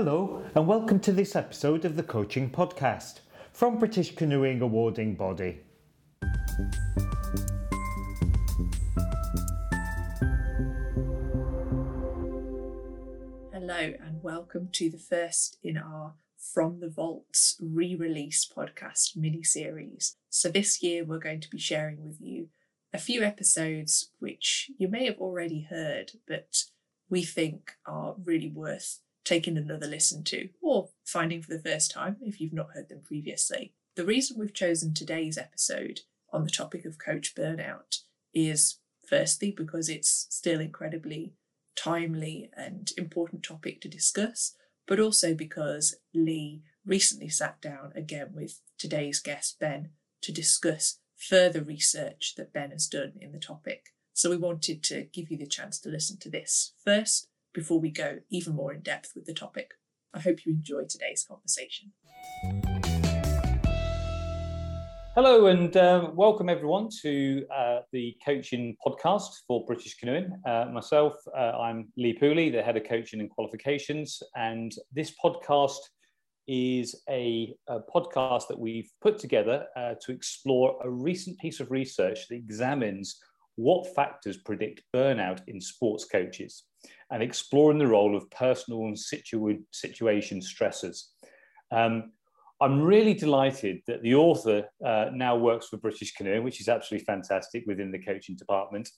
Hello, and welcome to this episode of the Coaching Podcast from British Canoeing Awarding Body. Hello, and welcome to the first in our From the Vaults re release podcast mini series. So, this year we're going to be sharing with you a few episodes which you may have already heard, but we think are really worth taking another listen to, or finding for the first time if you've not heard them previously. The reason we've chosen today's episode on the topic of coach burnout is firstly because it's still incredibly timely and important topic to discuss, but also because Lee recently sat down again with today's guest Ben to discuss further research that Ben has done in the topic. So we wanted to give you the chance to listen to this first before we go even more in depth with the topic. I hope you enjoy today's conversation. Hello and uh, welcome everyone to uh, the coaching podcast for British Canoeing. Uh, myself, uh, I'm Lee Pooley, the head of coaching and qualifications, and this podcast is a, a podcast that we've put together uh, to explore a recent piece of research that examines what factors predict burnout in sports coaches and exploring the role of personal and situ- situation stressors. Um, I'm really delighted that the author uh, now works for British Canoe, which is absolutely fantastic within the coaching department.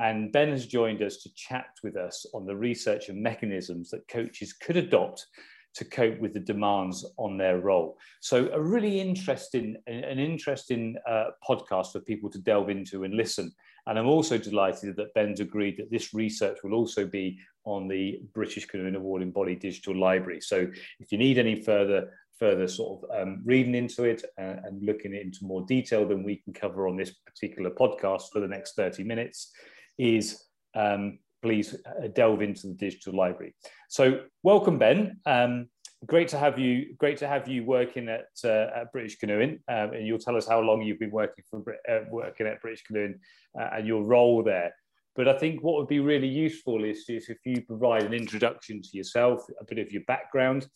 And Ben has joined us to chat with us on the research and mechanisms that coaches could adopt to cope with the demands on their role. So, a really interesting, an interesting uh, podcast for people to delve into and listen. And I'm also delighted that Ben's agreed that this research will also be on the British Canoeing Awarding Body Digital Library. So, if you need any further further sort of um, reading into it uh, and looking into more detail than we can cover on this particular podcast for the next 30 minutes, is um, please uh, delve into the digital library. So welcome, Ben. Um, great to have you. Great to have you working at, uh, at British Canoeing, um, and you'll tell us how long you've been working for uh, working at British Canoeing uh, and your role there. But I think what would be really useful is, is if you provide an introduction to yourself, a bit of your background,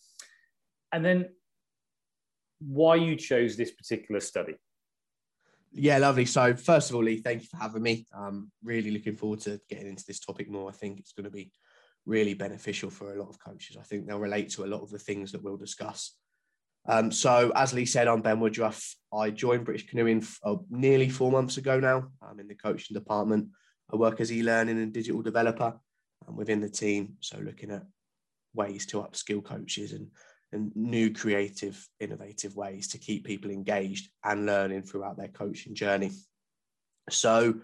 and then why you chose this particular study. Yeah, lovely. So, first of all, Lee, thank you for having me. I'm really looking forward to getting into this topic more. I think it's going to be really beneficial for a lot of coaches. I think they'll relate to a lot of the things that we'll discuss. Um, so, as Lee said, I'm Ben Woodruff. I joined British Canoeing uh, nearly four months ago now. I'm in the coaching department. I work as e-learning and digital developer um, within the team. So, looking at ways to upskill coaches and and new creative, innovative ways to keep people engaged and learning throughout their coaching journey. So,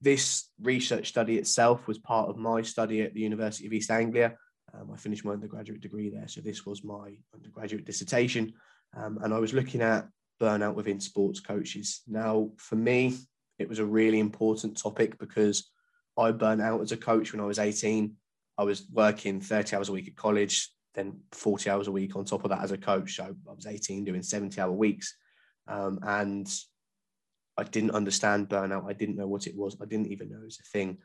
this research study itself was part of my study at the University of East Anglia. Um, I finished my undergraduate degree there, so this was my undergraduate dissertation. Um, and I was looking at burnout within sports coaches. Now, for me, it was a really important topic because I burnt out as a coach when I was 18. I was working 30 hours a week at college, then 40 hours a week on top of that as a coach. I was 18 doing 70 hour weeks. Um, and I didn't understand burnout. I didn't know what it was. I didn't even know it was a thing.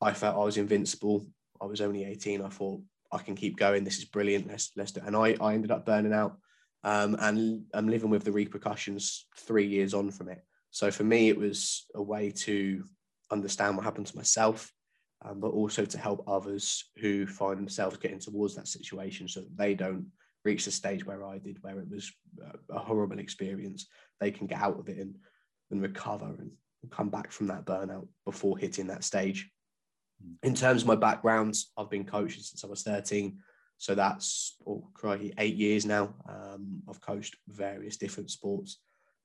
I felt I was invincible. I was only 18. I thought I can keep going. This is brilliant. Let's let's do it. And I, I ended up burning out. Um, and I'm living with the repercussions three years on from it. So for me, it was a way to understand what happened to myself, um, but also to help others who find themselves getting towards that situation so that they don't reach the stage where I did, where it was a horrible experience. They can get out of it and, and recover and come back from that burnout before hitting that stage. Hmm. In terms of my background, I've been coaching since I was 13. So that's oh, crikey, eight years now. Um, I've coached various different sports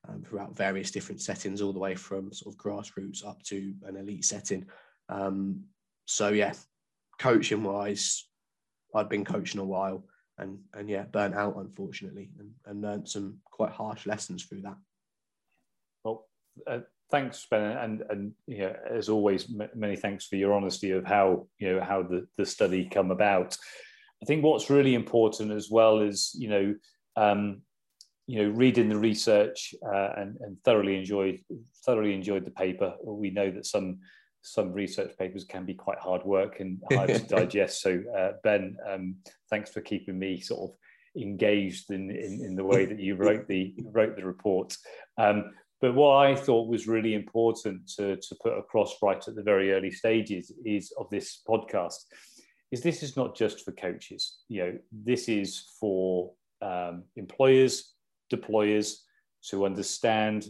um, throughout various different settings, all the way from sort of grassroots up to an elite setting. Um, so yeah, coaching wise, I'd been coaching a while and and yeah, burnt out unfortunately, and, and learned some quite harsh lessons through that. Well, uh, thanks, Ben, and and know, as always, m- many thanks for your honesty of how you know how the the study come about. I think what's really important as well is you know. Um, you know, reading the research uh, and, and thoroughly enjoyed thoroughly enjoyed the paper. We know that some some research papers can be quite hard work and hard to digest. So, uh, Ben, um, thanks for keeping me sort of engaged in, in, in, the way that you wrote the wrote the report. Um, but what I thought was really important to, to put across right at the very early stages is of this podcast is this is not just for coaches. You know, this is for um, employers, deployers to understand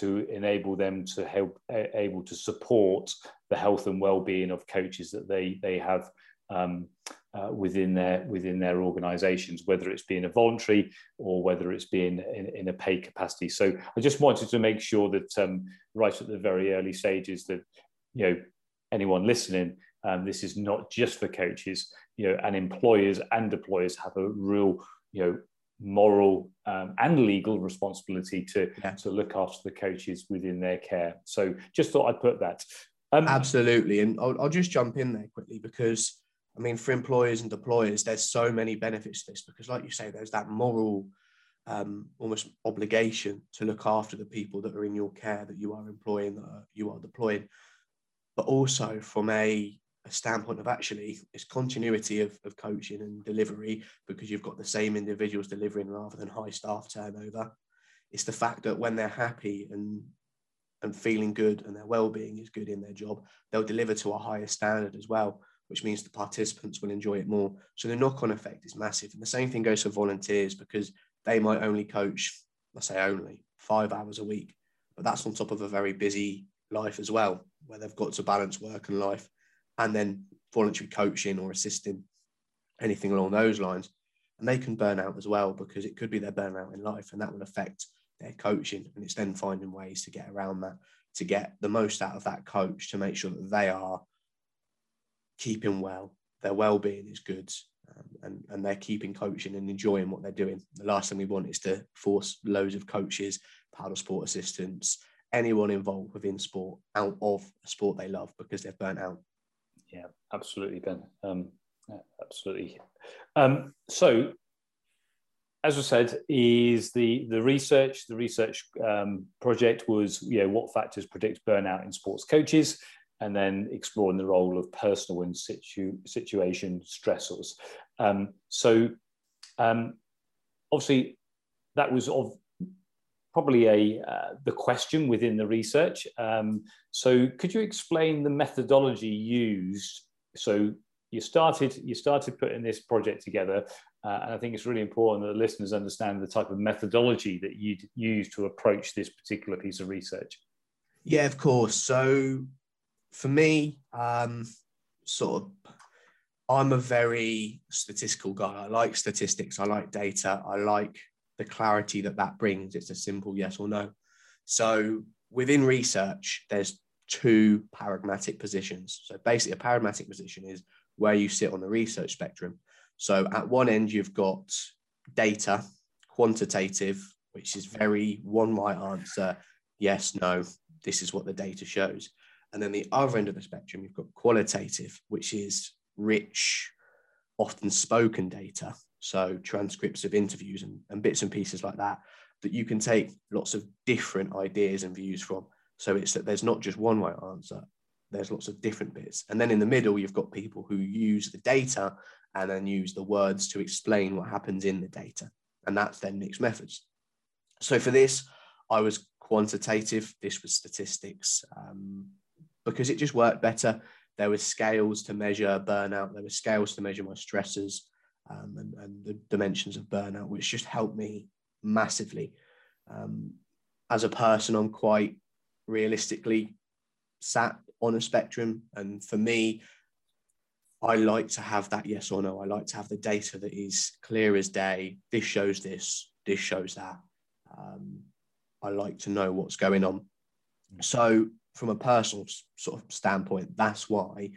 to enable them to help able to support the health and well-being of coaches that they they have um, uh, within their within their organisations, whether it's being a voluntary or whether it's being in, in, a paid capacity. So I just wanted to make sure that um, right at the very early stages that you know anyone listening, um, this is not just for coaches, you know, and employers and employers have a real you know moral um, and legal responsibility to yeah. to look after the coaches within their care. So just thought I'd put that. Um, Absolutely, and I'll, I'll just jump in there quickly because I mean, for employers and deployers, there's so many benefits to this because, like you say, there's that moral, um, almost obligation to look after the people that are in your care that you are employing, that are, you are deploying, but also from a a standpoint of actually it's continuity of, of coaching and delivery because you've got the same individuals delivering rather than high staff turnover. It's the fact that when they're happy and and feeling good and their well-being is good in their job, they'll deliver to a higher standard as well, which means the participants will enjoy it more. So the knock-on effect is massive. And the same thing goes for volunteers because they might only coach, let's say only five hours a week, but that's on top of a very busy life as well, where they've got to balance work and life and then voluntary coaching or assisting, anything along those lines. And they can burn out as well because it could be their burnout in life and that will affect their coaching. And it's then finding ways to get around that, to get the most out of that coach to make sure that they are keeping well, their well being is good. Um, and, and they're keeping coaching and enjoying what they're doing. The last thing we want is to force loads of coaches, paddle sport assistants, anyone involved within sport out of a sport they love because they've burnt out yeah, absolutely, Ben. Um, yeah, absolutely. Um, so, as I said, is the the research the research um, project was you know what factors predict burnout in sports coaches, and then exploring the role of personal and situ, situation stressors. Um, so, um, obviously, that was of probably a uh, the question within the research. Um, so could you explain the methodology used? So you started you started putting this project together, uh, and I think it's really important that listeners understand the type of methodology that you use to approach this particular piece of research. Yeah, of course. So for me, um, sort of I'm a very statistical guy. I like statistics. I like data. I like the clarity that that brings. It's a simple yes or no. So within research, there's two paradigmatic positions. So basically, a paradigmatic position is where you sit on the research spectrum. So at one end, you've got data, quantitative, which is very one right answer, yes, no, this is what the data shows. And then the other end of the spectrum, you've got qualitative, which is rich, often spoken data so transcripts of interviews and, and bits and pieces like that that you can take lots of different ideas and views from. So it's that there's not just one right answer there's lots of different bits. And then in the middle you've got people who use the data and then use the words to explain what happens in the data. And that's then mixed methods. So for this i was quantitative. This was statistics um, because it just worked better. There were scales to measure burnout. There were scales to measure my stressors um, and, and, the dimensions of burnout, which just helped me massively. Um, as a person, I'm quite realistically sat on a spectrum. And for me, I like to have that yes or no. I like to have the data that is clear as day. This shows this, this shows that. Um, I like to know what's going on. So, from a personal sort of standpoint, that's why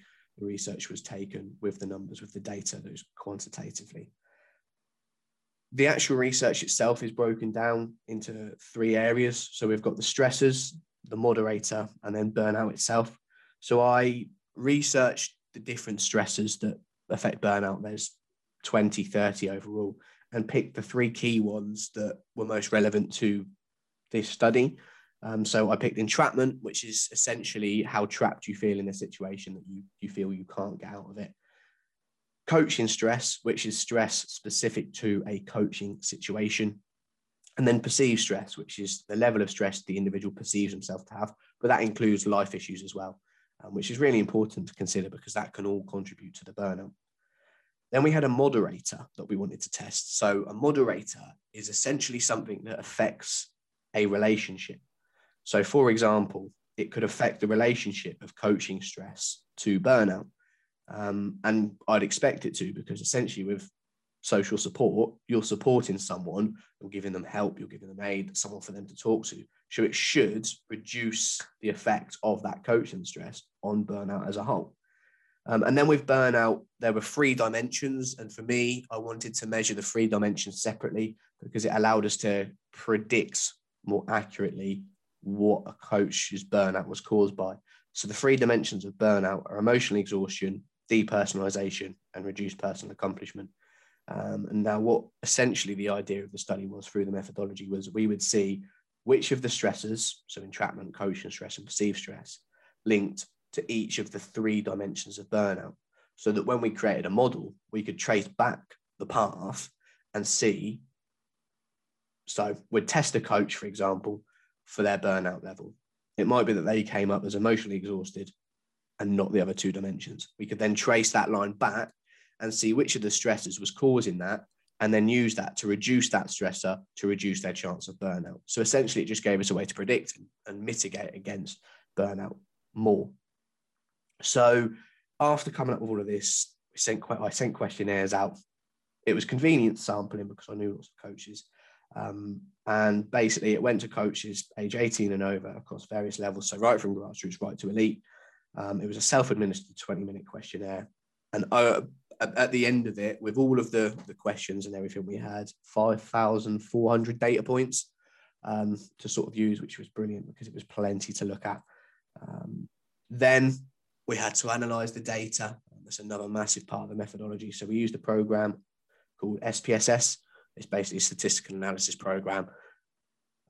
research was taken with the numbers, with the data that was quantitatively. The actual research itself is broken down into three areas. So we've got the stressors, the moderator, and then burnout itself. So I researched the different stressors that affect burnout. There's 20, 30 overall, and picked the three key ones that were most relevant to this study. Um, so I picked entrapment, which is essentially how trapped you feel in a situation that you, you feel you can't get out of it. Coaching stress, which is stress specific to a coaching situation. And then perceived stress, which is the level of stress the individual perceives himself to have, but that includes life issues as well, um, which is really important to consider because that can all contribute to the burnout. Then we had a moderator that we wanted to test. So a moderator is essentially something that affects a relationship. So, for example, it could affect the relationship of coaching stress to burnout. Um, and I'd expect it to because essentially, with social support, you're supporting someone, you're giving them help, you're giving them aid, someone for them to talk to. So it should reduce the effect of that coaching stress on burnout as a whole. Um, and then with burnout, there were three dimensions. And for me, I wanted to measure the three dimensions separately because it allowed us to predict more accurately what a coach's burnout was caused by. So the three dimensions of burnout are emotional exhaustion, depersonalization, and reduced personal accomplishment. Um, and now, what essentially the idea of the study was through the methodology was we would see which of the stressors, so entrapment, coaching stress, and perceived stress, linked to each of the three dimensions of burnout. So that when we created a model, we could trace back the path and see. So we'd test a coach, for example, for their burnout level. It might be that they came up as emotionally exhausted and not the other two dimensions. We could then trace that line back and see which of the stressors was causing that and then use that to reduce that stressor to reduce their chance of burnout. So essentially, it just gave us a way to predict and mitigate against burnout more. So after coming up with all of this, we sent I sent questionnaires out. It was convenient sampling because I knew lots of coaches. Um, and basically, it went to coaches age 18 and over across various levels. So, right from grassroots right to elite. Um, it was a self administered 20 minute questionnaire. And uh, at the end of it, with all of the, the questions and everything, we had 5,400 data points um, to sort of use, which was brilliant because it was plenty to look at. Um, then we had to analyze the data. That's another massive part of the methodology. So we used a program called SPSS, it's basically a statistical analysis program.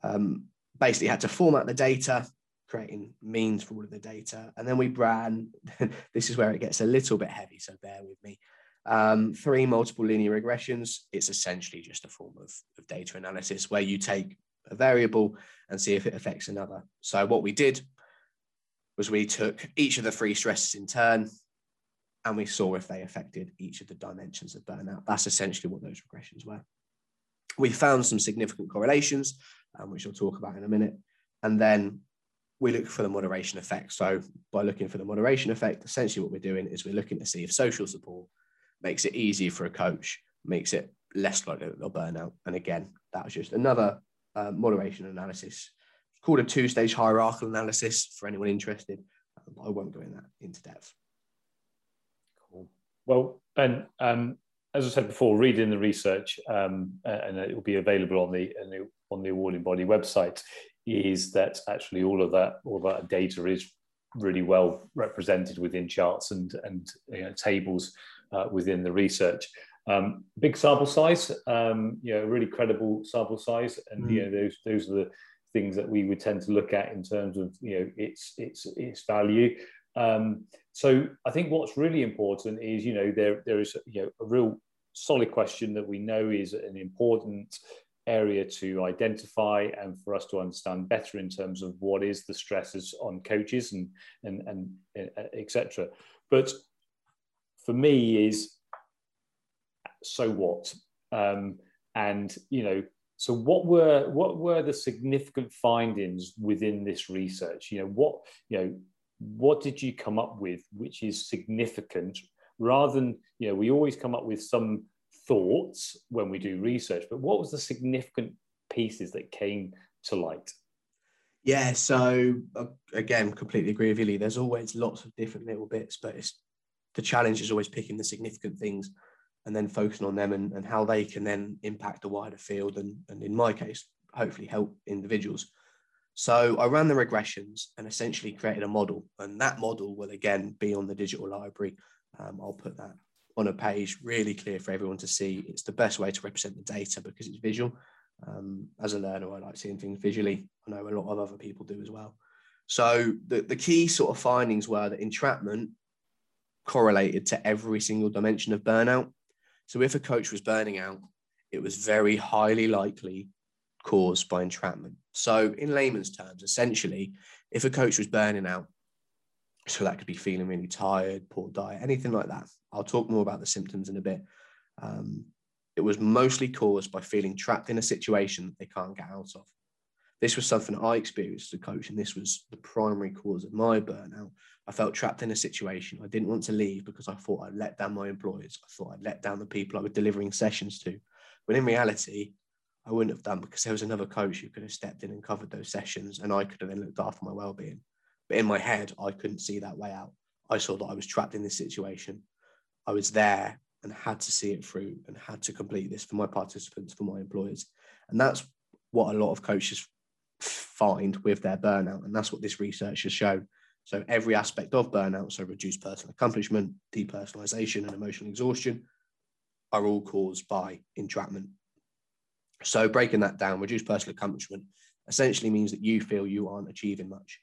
Um, basically, had to format the data, creating means for all of the data, and then we ran. this is where it gets a little bit heavy, so bear with me. Um, three multiple linear regressions. It's essentially just a form of, of data analysis where you take a variable and see if it affects another. So what we did was we took each of the three stresses in turn and we saw if they affected each of the dimensions of burnout. That's essentially what those regressions were. We found some significant correlations, um, which I'll talk about in a minute. And then we look for the moderation effect. So by looking for the moderation effect, essentially what we're doing is we're looking to see if social support makes it easier for a coach, makes it less likely that they'll burn out. And again, that was just another uh, moderation analysis. It's called a two-stage hierarchical analysis for anyone interested. I won't go in that into depth. Cool. Well, Ben, um, as I said before, reading the research, um, and it will be available on the, on the awarding body website, is that actually all of that all of that data is really well represented within charts and and you know, tables uh, within the research. Um, big sample size, um, you know, really credible sample size, and mm. you know those those are the things that we would tend to look at in terms of you know its its its value. Um, so I think what's really important is, you know, there there is you know a real solid question that we know is an important area to identify and for us to understand better in terms of what is the stresses on coaches and and and uh, etc. But for me is so what um, and you know so what were what were the significant findings within this research you know what you know what did you come up with which is significant rather than you know we always come up with some thoughts when we do research but what was the significant pieces that came to light yeah so uh, again completely agree with you Lee. there's always lots of different little bits but it's the challenge is always picking the significant things and then focusing on them and, and how they can then impact the wider field and, and in my case hopefully help individuals so I ran the regressions and essentially created a model, and that model will again be on the digital library. Um, I'll put that on a page, really clear for everyone to see. It's the best way to represent the data because it's visual. Um, as a learner, I like seeing things visually. I know a lot of other people do as well. So the, the key sort of findings were that entrapment correlated to every single dimension of burnout. So if a coach was burning out, it was very highly likely caused by entrapment. So in layman's terms, essentially, if a coach was burning out, so that could be feeling really tired, poor diet, anything like that. I'll talk more about the symptoms in a bit. Um, it was mostly caused by feeling trapped in a situation that they can't get out of. This was something I experienced as a coach, and this was the primary cause of my burnout. I felt trapped in a situation. I didn't want to leave because I thought I'd let down my employers. I thought I'd let down the people I was delivering sessions to. But in reality, I wouldn't have done because there was another coach who could have stepped in and covered those sessions, and I could have then looked after my well-being. But in my head, I couldn't see that way out. I saw that I was trapped in this situation. I was there and had to see it through and had to complete this for my participants, for my employers. And that's what a lot of coaches find with their burnout. And that's what this research has shown. So every aspect of burnout, so reduced personal accomplishment, depersonalization, and emotional exhaustion, are all caused by entrapment. So breaking that down, reduced personal accomplishment essentially means that you feel you aren't achieving much.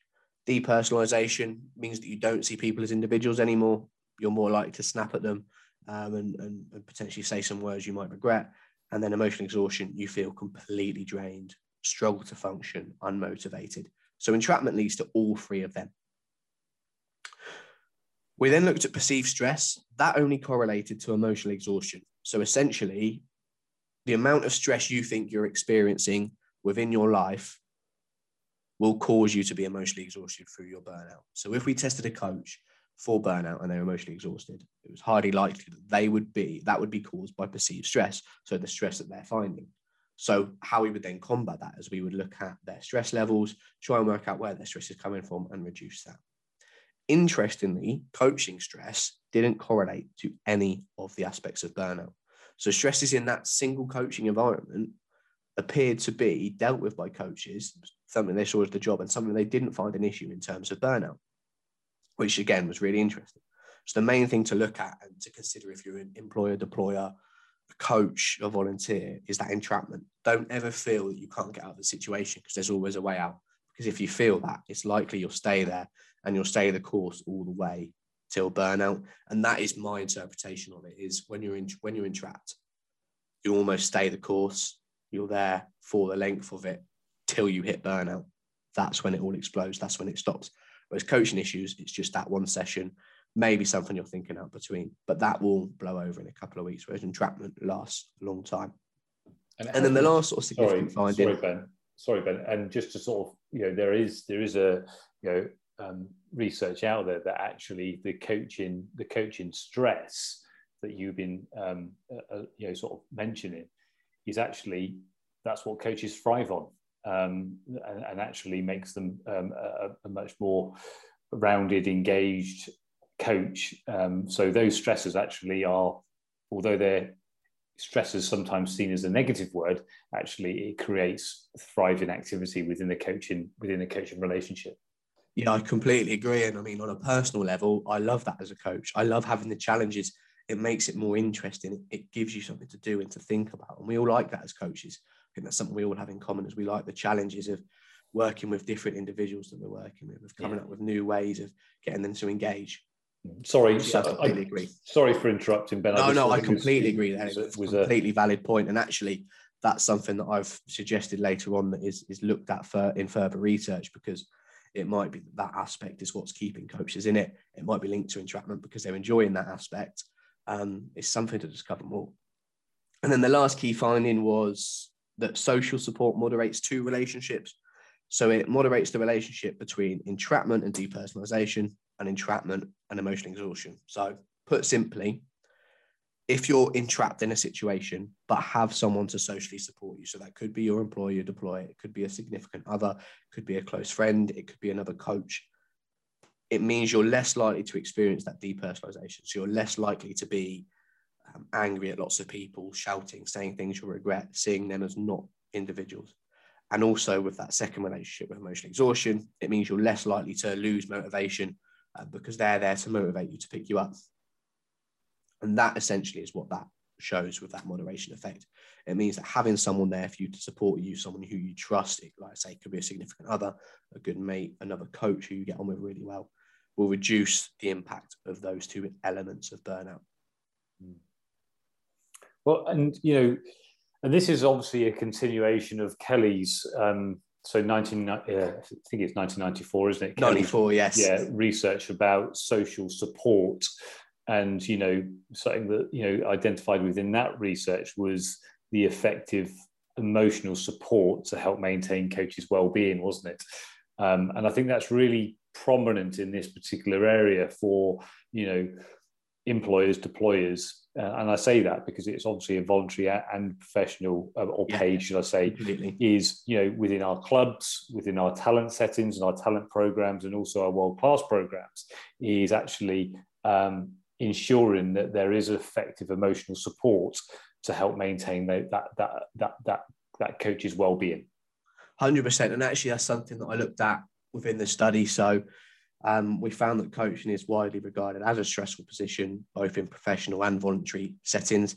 Depersonalization means that you don't see people as individuals anymore. You're more likely to snap at them um, and, and, and potentially say some words you might regret. And then emotional exhaustion, you feel completely drained, struggle to function, unmotivated. So entrapment leads to all three of them. We then looked at perceived stress. That only correlated to emotional exhaustion. So essentially, the amount of stress you think you're experiencing within your life will cause you to be emotionally exhausted through your burnout. So if we tested a coach for burnout and they're emotionally exhausted, it was highly likely that they would be that would be caused by perceived stress. So the stress that they're finding. So how we would then combat that is we would look at their stress levels, try and work out where their stress is coming from and reduce that. Interestingly, coaching stress didn't correlate to any of the aspects of burnout. So stresses in that single coaching environment appeared to be dealt with by coaches, something they saw as the job and something they didn't find an issue in terms of burnout, which again was really interesting. So the main thing to look at and to consider if you're an employer, deployer, a coach, a volunteer is that entrapment. Don't ever feel that you can't get out of the situation because there's always a way out. Because if you feel that, it's likely you'll stay there and you'll stay the course all the way till burnout. And that is my interpretation of it: is when you're in when you're entrapped, you almost stay the course. You're there for the length of it till you hit burnout. That's when it all explodes. That's when it stops. Whereas coaching issues, it's just that one session, maybe something you're thinking out between, but that will blow over in a couple of weeks. Whereas entrapment lasts a long time. And, and then the last sort of significant sorry, finding. Sorry, Ben. Sorry, Ben. And just to sort of, you know, there is there is a you know um, research out there that actually the coaching the coaching stress that you've been um, uh, uh, you know sort of mentioning is actually that's what coaches thrive on um, and, and, actually makes them um, a, a, much more rounded engaged coach. Um, so those stresses actually are although they're stresses sometimes seen as a negative word actually it creates thriving activity within the coaching within the coaching relationship yeah, I completely agree. And I mean, on a personal level, I love that as a coach. I love having the challenges. It makes it more interesting. It gives you something to do and to think about. And we all like that as coaches. I think that's something we all have in common is we like the challenges of working with different individuals that we're working with, of coming yeah. up with new ways of getting them to engage. Sorry, I completely I, agree. Sorry for interrupting, Ben. No, I no, I completely was, agree. That was, was, was a completely valid point, and actually, that's something that I've suggested later on that is is looked at for in further research because it might be that, that aspect is what's keeping coaches in it. It might be linked to entrapment because they're enjoying that aspect. Um, it's something to discover more. And then the last key finding was that social support moderates two relationships. So it moderates the relationship between entrapment and depersonalization and entrapment and emotional exhaustion. So, put simply, if you're entrapped in a situation but have someone to socially support you. So that could be your employer deploy it. Could be a significant other. It could be a close friend. It could be another coach. It means you're less likely to experience that depersonalization. So you're less likely to be um, angry at lots of people shouting saying things you'll regret seeing them as not individuals. And also with that second relationship with emotional exhaustion it means you're less likely to lose motivation uh, because they're there to motivate you to pick you up and that essentially is what that shows with that moderation effect. It means that having someone there for you to support you, someone who you trust, it, like I say, could be a significant other, a good mate, another coach who you get on with really well, will reduce the impact of those two elements of burnout. Well, and you know, and this is obviously a continuation of Kelly's. Um, so 19, uh, I think it's 1994, isn't it? Kelly's, 94, yes. Yeah, research about social support and you know something that you know identified within that research was the effective emotional support to help maintain coaches well-being wasn't it um, and i think that's really prominent in this particular area for you know employers deployers uh, and i say that because it's obviously a voluntary and professional uh, or paid yeah, should i say completely. is you know within our clubs within our talent settings and our talent programs and also our world class programs is actually um, ensuring that there is effective emotional support to help maintain that that that that that, that coach's well-being. 100% and actually that's something that i looked at within the study. So um, we found that coaching is widely regarded as a stressful position both in professional and voluntary settings.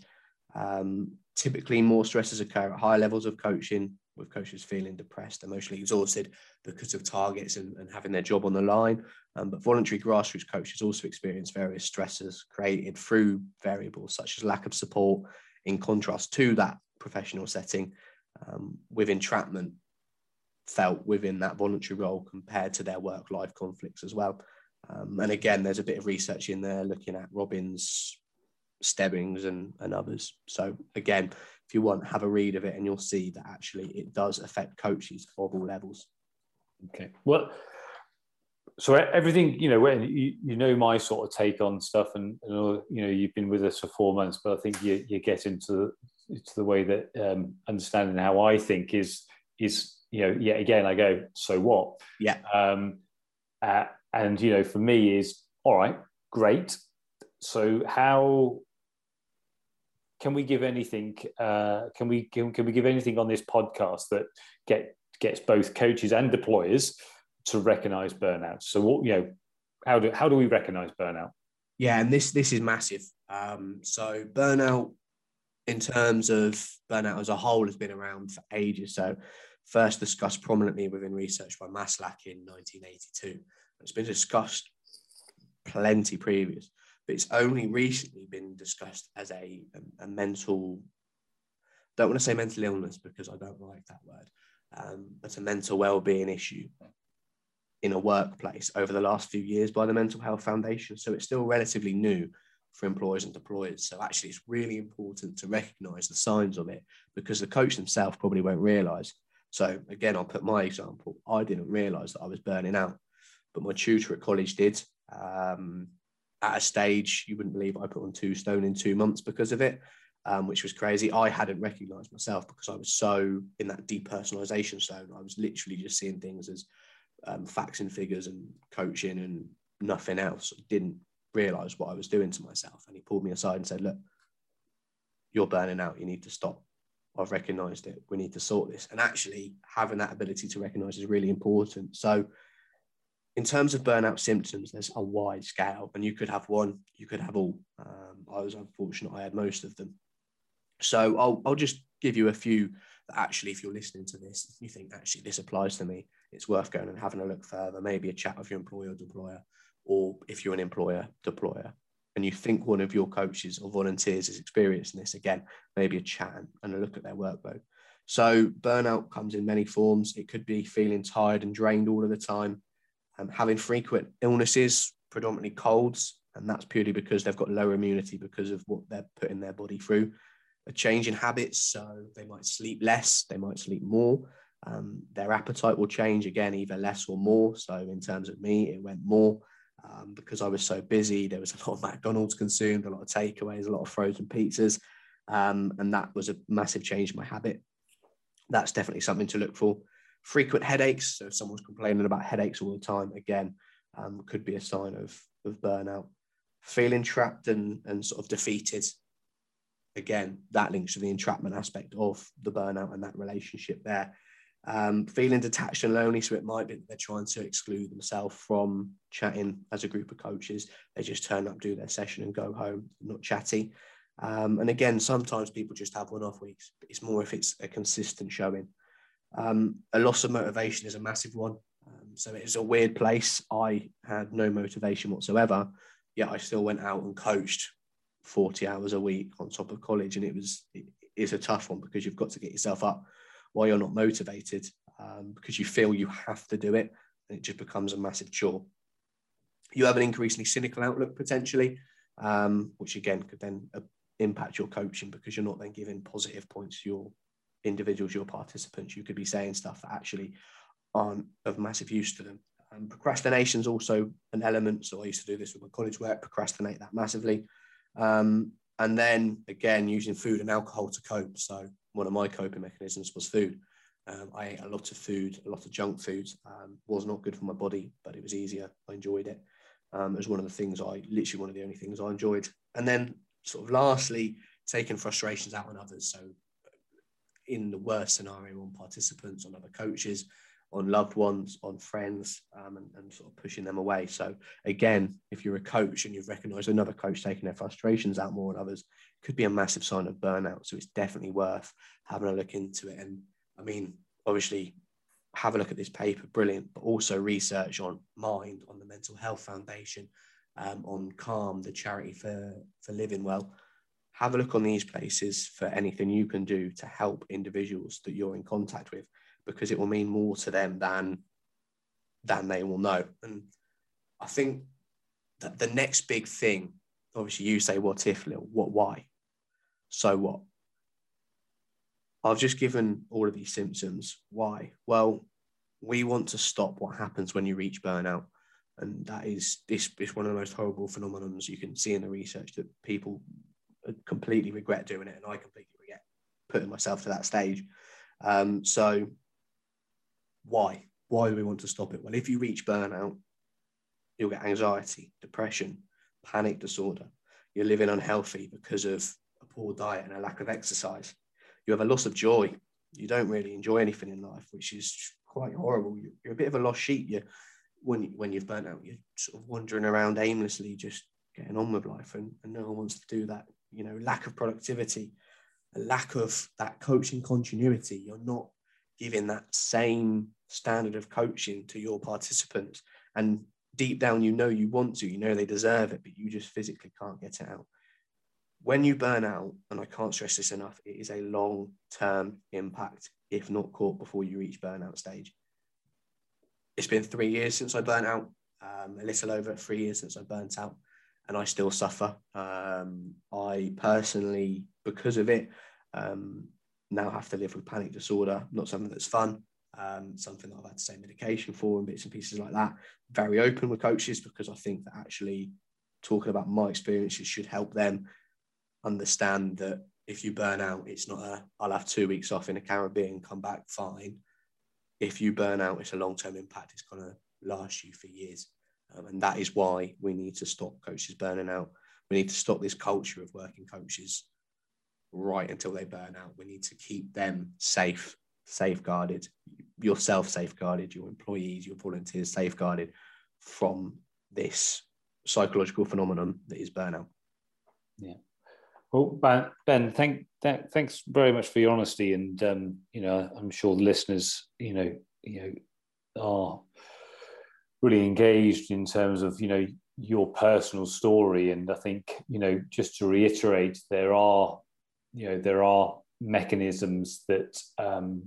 Um, typically more stresses occur at higher levels of coaching with coaches feeling depressed, emotionally exhausted because of targets and, and having their job on the line. Um, but voluntary grassroots coaches also experience various stresses created through variables such as lack of support, in contrast to that professional setting, um, with entrapment felt within that voluntary role compared to their work life conflicts as well. Um, and again, there's a bit of research in there looking at Robbins, Stebbings, and, and others. So, again, if you want, have a read of it and you'll see that actually it does affect coaches of all levels. Okay. Well, so everything, you know, when you, you know my sort of take on stuff and, and, you know, you've been with us for four months, but I think you, you get into, into the way that um, understanding how I think is, is, you know, yet again, I go, so what? Yeah. Um, uh, and, you know, for me is, all right, great. So how can we give anything? Uh, can we can, can we give anything on this podcast that get gets both coaches and deployers to recognise burnout? So what you know, how do how do we recognise burnout? Yeah, and this this is massive. Um, so burnout, in terms of burnout as a whole, has been around for ages. So first discussed prominently within research by Maslach in 1982. It's been discussed plenty previous but it's only recently been discussed as a, a, a mental don't want to say mental illness because I don't like that word, um, but a mental well-being issue in a workplace over the last few years by the Mental Health Foundation. So it's still relatively new for employers and deployers. So actually, it's really important to recognise the signs of it because the coach themselves probably won't realise. So again, I'll put my example. I didn't realise that I was burning out, but my tutor at college did. Um, at a stage you wouldn't believe I put on two stone in two months because of it, um, which was crazy. I hadn't recognized myself because I was so in that depersonalization zone. I was literally just seeing things as um, facts and figures and coaching and nothing else. I didn't realize what I was doing to myself. And he pulled me aside and said, Look, you're burning out. You need to stop. I've recognized it. We need to sort this. And actually, having that ability to recognize is really important. So, in terms of burnout symptoms, there's a wide scale, and you could have one, you could have all. Um, I was unfortunate; I had most of them. So I'll I'll just give you a few that actually, if you're listening to this, you think actually this applies to me, it's worth going and having a look further. Maybe a chat with your employer or deployer, or if you're an employer deployer, and you think one of your coaches or volunteers is experiencing this again, maybe a chat and a look at their workload. So burnout comes in many forms. It could be feeling tired and drained all of the time um, having frequent illnesses, predominantly colds, and that's purely because they've got lower immunity because of what they're putting their body through. A change in habits, so they might sleep less, they might sleep more. Um, their appetite will change again, either less or more. So, in terms of me, it went more um, because I was so busy. There was a lot of McDonald's consumed, a lot of takeaways, a lot of frozen pizzas, um, and that was a massive change in my habit. That's definitely something to look for. Frequent headaches, so if someone's complaining about headaches all the time, again, um, could be a sign of, of burnout. Feeling trapped and, and sort of defeated, again, that links to the entrapment aspect of the burnout and that relationship there. Um, feeling detached and lonely, so it might be that they're trying to exclude themselves from chatting as a group of coaches. They just turn up, do their session, and go home, not chatty. Um, and again, sometimes people just have one off weeks, it's more if it's a consistent showing. Um, a loss of motivation is a massive one. Um, so it's a weird place. I had no motivation whatsoever, yet I still went out and coached 40 hours a week on top of college. And it was, it is a tough one because you've got to get yourself up while you're not motivated um, because you feel you have to do it. And it just becomes a massive chore. You have an increasingly cynical outlook potentially, um, which again could then uh, impact your coaching because you're not then giving positive points to your individuals, your participants. You could be saying stuff that actually aren't of massive use to them. Um, procrastination is also an element. So I used to do this with my college work, procrastinate that massively. Um, and then again, using food and alcohol to cope. So one of my coping mechanisms was food. Um, I ate a lot of food, a lot of junk food. Um, was not good for my body, but it was easier. I enjoyed it. Um, it was one of the things I literally one of the only things I enjoyed. And then, sort of, lastly, taking frustrations out on others. So, in the worst scenario, on participants, on other coaches, on loved ones, on friends, um, and, and, sort of pushing them away. So again, if you're a coach and you've recognised another coach taking their frustrations out more on others, could be a massive sign of burnout. So it's definitely worth having a look into it. And I mean, obviously, have a look at this paper, brilliant, but also research on Mind, on the Mental Health Foundation, um, on Calm, the charity for for living well. Have a look on these places for anything you can do to help individuals that you're in contact with because it will mean more to them than than they will know. And I think that the next big thing, obviously, you say, "What if, Lil? What? Why? So what?" I've just given all of these symptoms. Why? Well, we want to stop what happens when you reach burnout. And that is this is one of the most horrible phenomenons you can see in the research that people completely regret doing it, and I completely regret putting myself to that stage. Um, so why? Why do we want to stop it? Well, if you reach burnout, you'll get anxiety, depression, panic disorder. You're living unhealthy because of a poor diet and a lack of exercise. You have a loss of joy. You don't really enjoy anything in life, which is quite horrible. You're a bit of a lost sheep. You, when when you've burnt out, you're sort of wandering around aimlessly, just getting on with life, and, and no one wants to do that. You know, lack of productivity, a lack of that coaching continuity. You're not giving that same standard of coaching to your participants. And deep down, you know you want to, you know they deserve it, but you just physically can't get it out. When you burn out, and I can't stress this enough, it is a long term impact if not caught before you reach burnout stage. It's been three years since I burnt out, um, a little over three years since I burnt out, and I still suffer. Um, I personally, because of it, um, now have to live with panic disorder, not something that's fun, um, something that I've had to take medication for and bits and pieces like that. Very open with coaches because I think that actually talking about my experiences should help them understand that if you burn out, it's not a I'll have two weeks off in the Caribbean, come back fine. If you burn out, it's a long term impact. It's going to last you for years. Um, and that is why we need to stop coaches burning out. We need to stop this culture of working coaches right until they burn out. We need to keep them safe, safeguarded, yourself safeguarded, your employees, your volunteers safeguarded from this psychological phenomenon that is burnout. Yeah. Well, Ben, thank, th- thanks very much for your honesty, and um, you know, I'm sure the listeners, you know, you know, are really engaged in terms of you know your personal story, and I think you know, just to reiterate, there are you know there are mechanisms that um,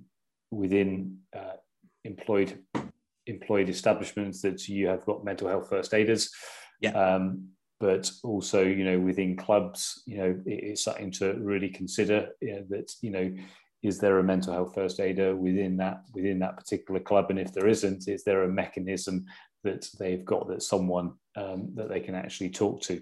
within uh, employed employed establishments that you have got mental health first aiders. Yeah. Um, but also, you know, within clubs, you know, it, it's something to really consider. You know, that you know, is there a mental health first aider within that within that particular club? And if there isn't, is there a mechanism that they've got that someone um, that they can actually talk to?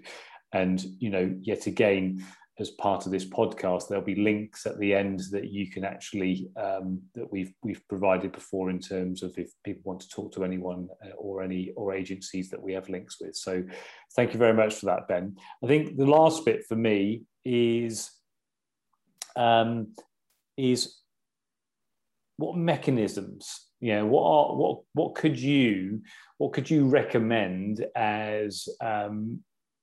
And you know, yet again, as part of this podcast, there'll be links at the end that you can actually um, that we've we've provided before in terms of if people want to talk to anyone uh, or any or agencies that we have links with. So, thank you very much for that, Ben. I think the last bit for me is um, is what mechanisms you know what are what what could you what could you recommend as um,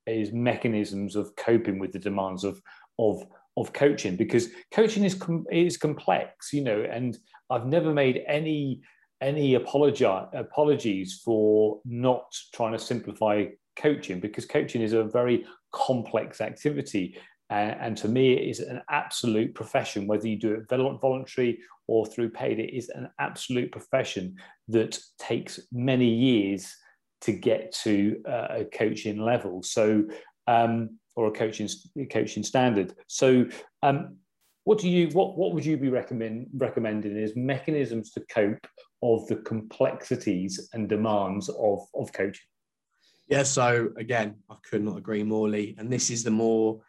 is mechanisms of coping with the demands of of of coaching because coaching is com- is complex, you know, and I've never made any any apology apologies for not trying to simplify coaching because coaching is a very complex activity. And to me, it is an absolute profession, whether you do it voluntary or through paid, it is an absolute profession that takes many years to get to uh, a coaching level. So, um, or a coaching coaching standard. So, um, what do you what what would you be recommend recommending as mechanisms to cope of the complexities and demands of of coaching? Yeah. So again, I could not agree more, Lee. And this is the more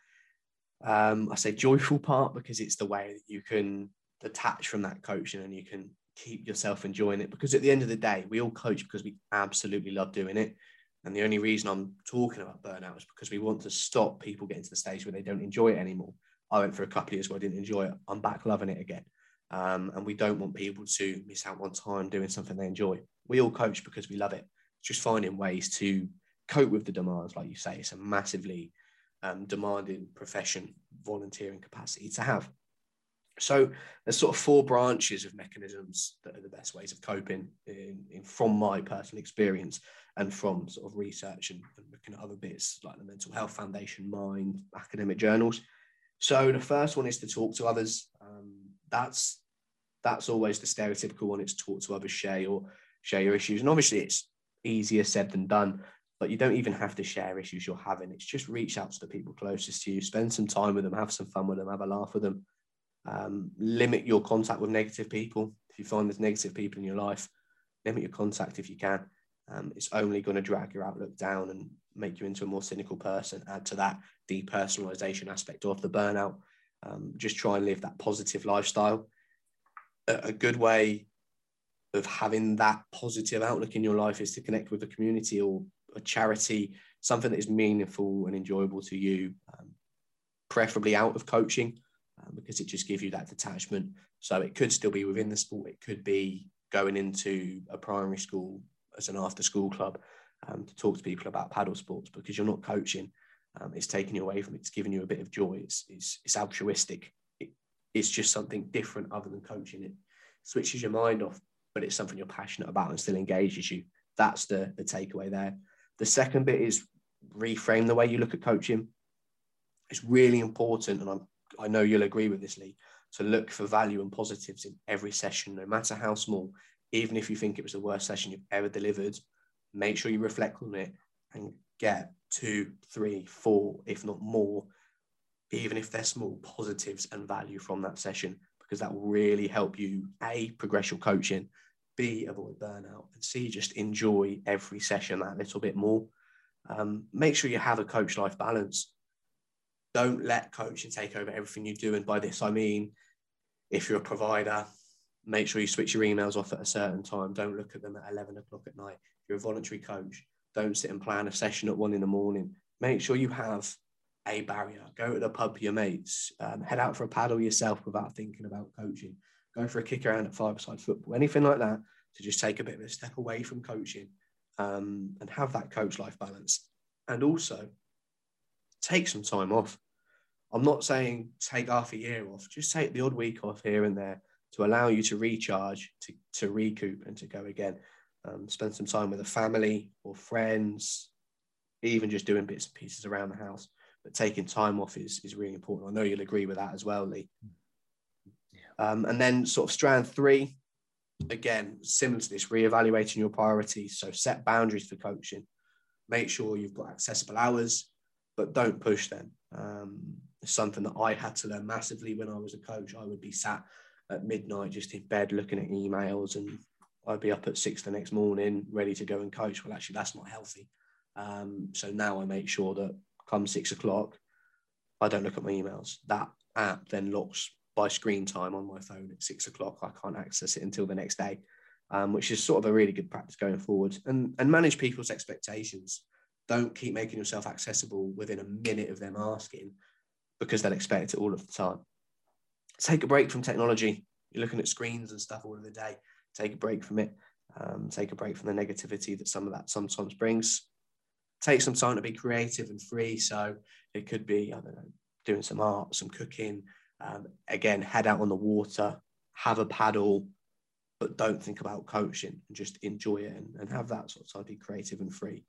um, I say joyful part because it's the way that you can detach from that coaching and you can keep yourself enjoying it. Because at the end of the day, we all coach because we absolutely love doing it. And the only reason I'm talking about burnout is because we want to stop people getting to the stage where they don't enjoy it anymore. I went for a couple of years where I didn't enjoy it. I'm back loving it again. Um, and we don't want people to miss out on time doing something they enjoy. We all coach because we love it. It's just finding ways to cope with the demands, like you say. It's a massively um, demanding profession, volunteering capacity to have. So there's sort of four branches of mechanisms that are the best ways of coping in, in, from my personal experience and from sort of research and, and, looking at other bits like the Mental Health Foundation, Mind, academic journals. So the first one is to talk to others. Um, that's that's always the stereotypical one. It's talk to others, share your share your issues, and obviously it's easier said than done. But you don't even have to share issues you're having. It's just reach out to the people closest to you, spend some time with them, have some fun with them, have a laugh with them. Um, limit your contact with negative people. If you find there's negative people in your life, limit your contact if you can. Um, it's only going to drag your outlook down and make you into a more cynical person. Add to that depersonalization aspect of the burnout. Um, just try and live that positive lifestyle. A, a good way of having that positive outlook in your life is to connect with a community or a charity, something that is meaningful and enjoyable to you, um, preferably out of coaching, uh, because it just gives you that detachment. So it could still be within the sport. It could be going into a primary school as an after school club um, to talk to people about paddle sports because you're not coaching. Um, it's taking you away from it. It's giving you a bit of joy. It's, it's, it's altruistic. It, it's just something different other than coaching. It switches your mind off, but it's something you're passionate about and still engages you. That's the, the takeaway there. The second bit is reframe the way you look at coaching. It's really important, and I'm, I know you'll agree with this, Lee, to look for value and positives in every session, no matter how small. Even if you think it was the worst session you've ever delivered, make sure you reflect on it and get two, three, four, if not more, even if they're small, positives and value from that session, because that will really help you A, progress your coaching, B, avoid burnout, and C, just enjoy every session that little bit more. Um, make sure you have a coach life balance. Don't let coaching take over everything you do. And by this, I mean, if you're a provider, make sure you switch your emails off at a certain time. Don't look at them at 11 o'clock at night. If you're a voluntary coach, don't sit and plan a session at one in the morning. Make sure you have a barrier. Go to the pub with your mates. Um, head out for a paddle yourself without thinking about coaching. Go for a kick around at five-a-side football. Anything like that to just take a bit of a step away from coaching um, and have that coach life balance. And also take some time off. I'm not saying take half a year off. Just take the odd week off here and there to allow you to recharge, to, to recoup, and to go again. Um, spend some time with a family or friends, even just doing bits and pieces around the house. But taking time off is, is really important. I know you'll agree with that as well, Lee. Um, and then, sort of, strand three, again, similar to this, reevaluating your priorities. So, set boundaries for coaching. Make sure you've got accessible hours, but don't push them. Um, something that I had to learn massively when I was a coach. I would be sat at midnight just in bed looking at emails and I'd be up at six the next morning ready to go and coach. Well, actually, that's not healthy. Um, so now I make sure that come six o'clock, I don't look at my emails. That app then locks by screen time on my phone at six o'clock. I can't access it until the next day, um, which is sort of a really good practice going forward. And, and manage people's expectations. Don't keep making yourself accessible within a minute of them asking because they'll expect it all of the time take a break from technology. You're looking at screens and stuff all of the day. Take a break from it. Um, take a break from the negativity that some of that sometimes brings. Take some time to be creative and free. So it could be, I don't know, doing some art, some cooking. Um, again, head out on the water, have a paddle, but don't think about coaching and just enjoy it and, and have that sort of time, be creative and free.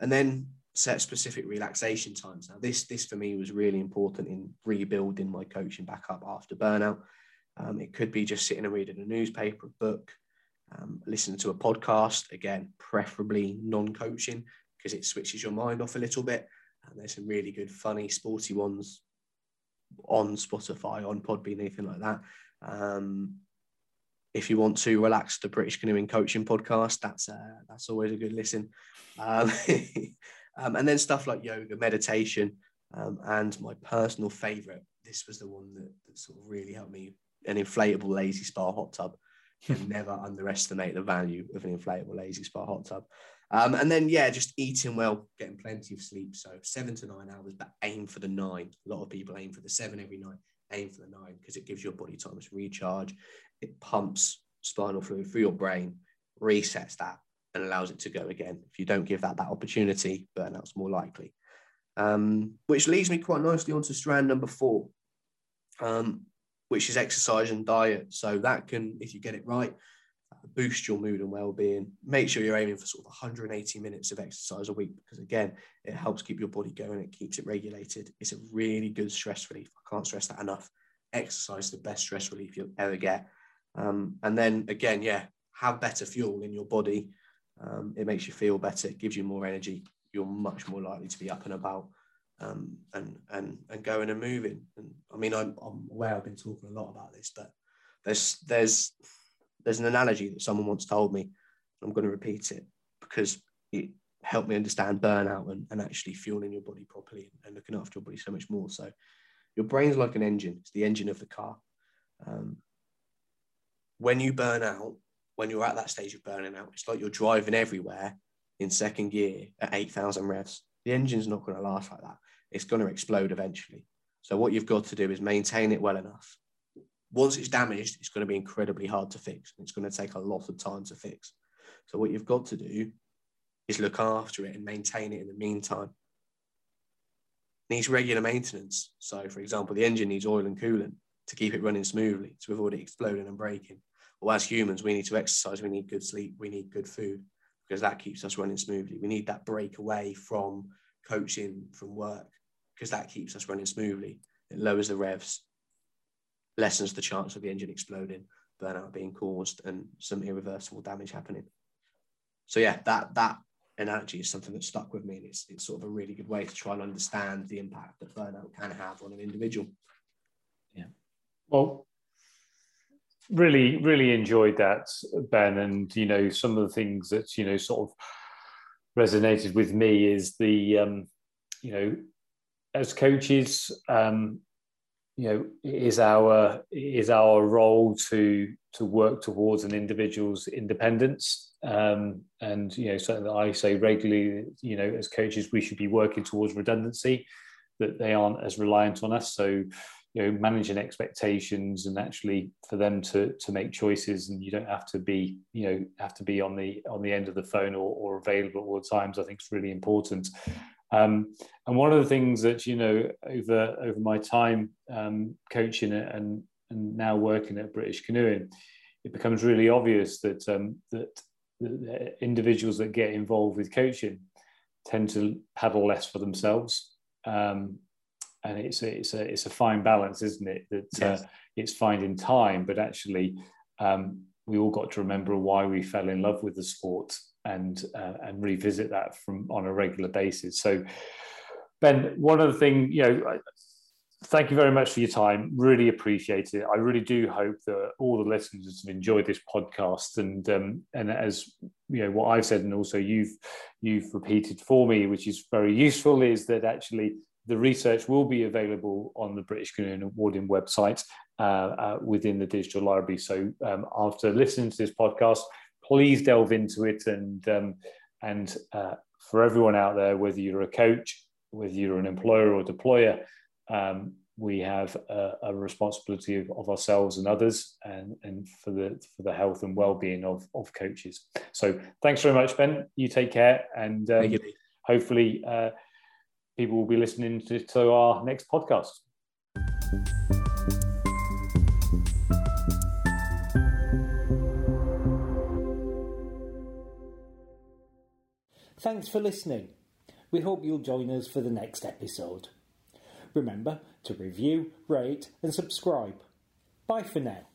And then set specific relaxation times. Now, this this for me was really important in rebuilding my coaching back up after burnout. Um, it could be just sitting and reading a newspaper, a book, um, listening to a podcast. Again, preferably non-coaching because it switches your mind off a little bit. And there's some really good, funny, sporty ones on Spotify, on Podbean, anything like that. Um, if you want to relax the British Canoeing Coaching podcast, that's uh, that's always a good listen. Um, um, and then stuff like yoga, meditation, um, and my personal favorite. This was the one that, that sort of really helped me. An inflatable Lay-Z-Spa hot tub. You can never underestimate the value of an inflatable Lay-Z-Spa hot tub. Um, and then, yeah, just eating well, getting plenty of sleep. So seven to nine hours, but aim for the nine. A lot of people aim for the seven every night. Aim for the nine because it gives your body time to recharge. It pumps spinal fluid through your brain, resets that, and allows it to go again. If you don't give that that opportunity, burnout's more likely. Um, which leads me quite nicely onto strand number four, um, which is exercise and diet. So that can, if you get it right, boost your mood and well-being. Make sure you're aiming for sort of 180 minutes of exercise a week because again it helps keep your body going it keeps it regulated. It's a really good stress relief. I can't stress that enough. Exercise the best stress relief you'll ever get. Um, and then again yeah have better fuel in your body. Um, it makes you feel better it gives you more energy. You're much more likely to be up and about um, and and and going and moving. And i mean I'm, I'm aware i've been talking a lot about this but there's there's there's an analogy that someone once told me. I'm going to repeat it because it helped me understand burnout and, and actually fueling your body properly and looking after your body so much more. So your brain's like an engine. It's the engine of the car. Um, when you burn out, when you're at that stage of burning out, it's like you're driving everywhere in second gear at 8,000 revs. The engine's not going to last like that. It's going to explode eventually. So what you've got to do is maintain it well enough once it's damaged, it's going to be incredibly hard to fix. It's going to take a lot of time to fix. So what you've got to do is look after it and maintain it in the meantime. It needs regular maintenance. So, for example, the engine needs oil and coolant to keep it running smoothly to avoid it exploding and breaking. Well, as humans, we need to exercise, we need good sleep, we need good food because that keeps us running smoothly. We need that break away from coaching, from work, because that keeps us running smoothly. It lowers the revs, lessens the chance of the engine exploding, burnout being caused, and some irreversible damage happening. So yeah, that that analogy is something that stuck with me, and it's it's sort of a really good way to try and understand the impact that burnout can have on an individual. Yeah. Well, really, really enjoyed that, Ben, and you know some of the things that you know sort of resonated with me is the um, you know as coaches um, you know is our is our role to to work towards an individual's independence. Um, and you know something that I say regularly you know as coaches we should be working towards redundancy that they aren't as reliant on us. So you know managing expectations and actually for them to to make choices and you don't have to be you know have to be on the on the end of the phone or, or available at all times i think is really important um, and one of the things that you know over over my time um, coaching it and and now working at British Canoeing, it becomes really obvious that um, that the individuals that get involved with coaching tend to paddle less for themselves. Um, and it's a, it's a it's a fine balance, isn't it? That uh, yes. uh, it's finding time, but actually, um, we all got to remember why we fell in love with the sport and uh, and revisit that from on a regular basis. So, Ben, one other thing, you know. Thank you very much for your time. Really appreciate it. I really do hope that all the listeners have enjoyed this podcast, and um, and as you know, what I've said, and also you've you've repeated for me, which is very useful, is that actually the research will be available on the British Canoeing Awarding website uh, uh, within the digital library. So um, after listening to this podcast, please delve into it and um, and uh, for everyone out there, whether you're a coach, whether you're an employer or deployer, um, we have a, a responsibility of, of, ourselves and others, and, and for the for the health and well-being of, of coaches. So, thanks very much, Ben. You take care, and um, hopefully, uh, people will be listening to, to our next podcast. Thanks for listening. We hope you'll join us for the next episode. Remember to review, rate, and subscribe. Bye for now.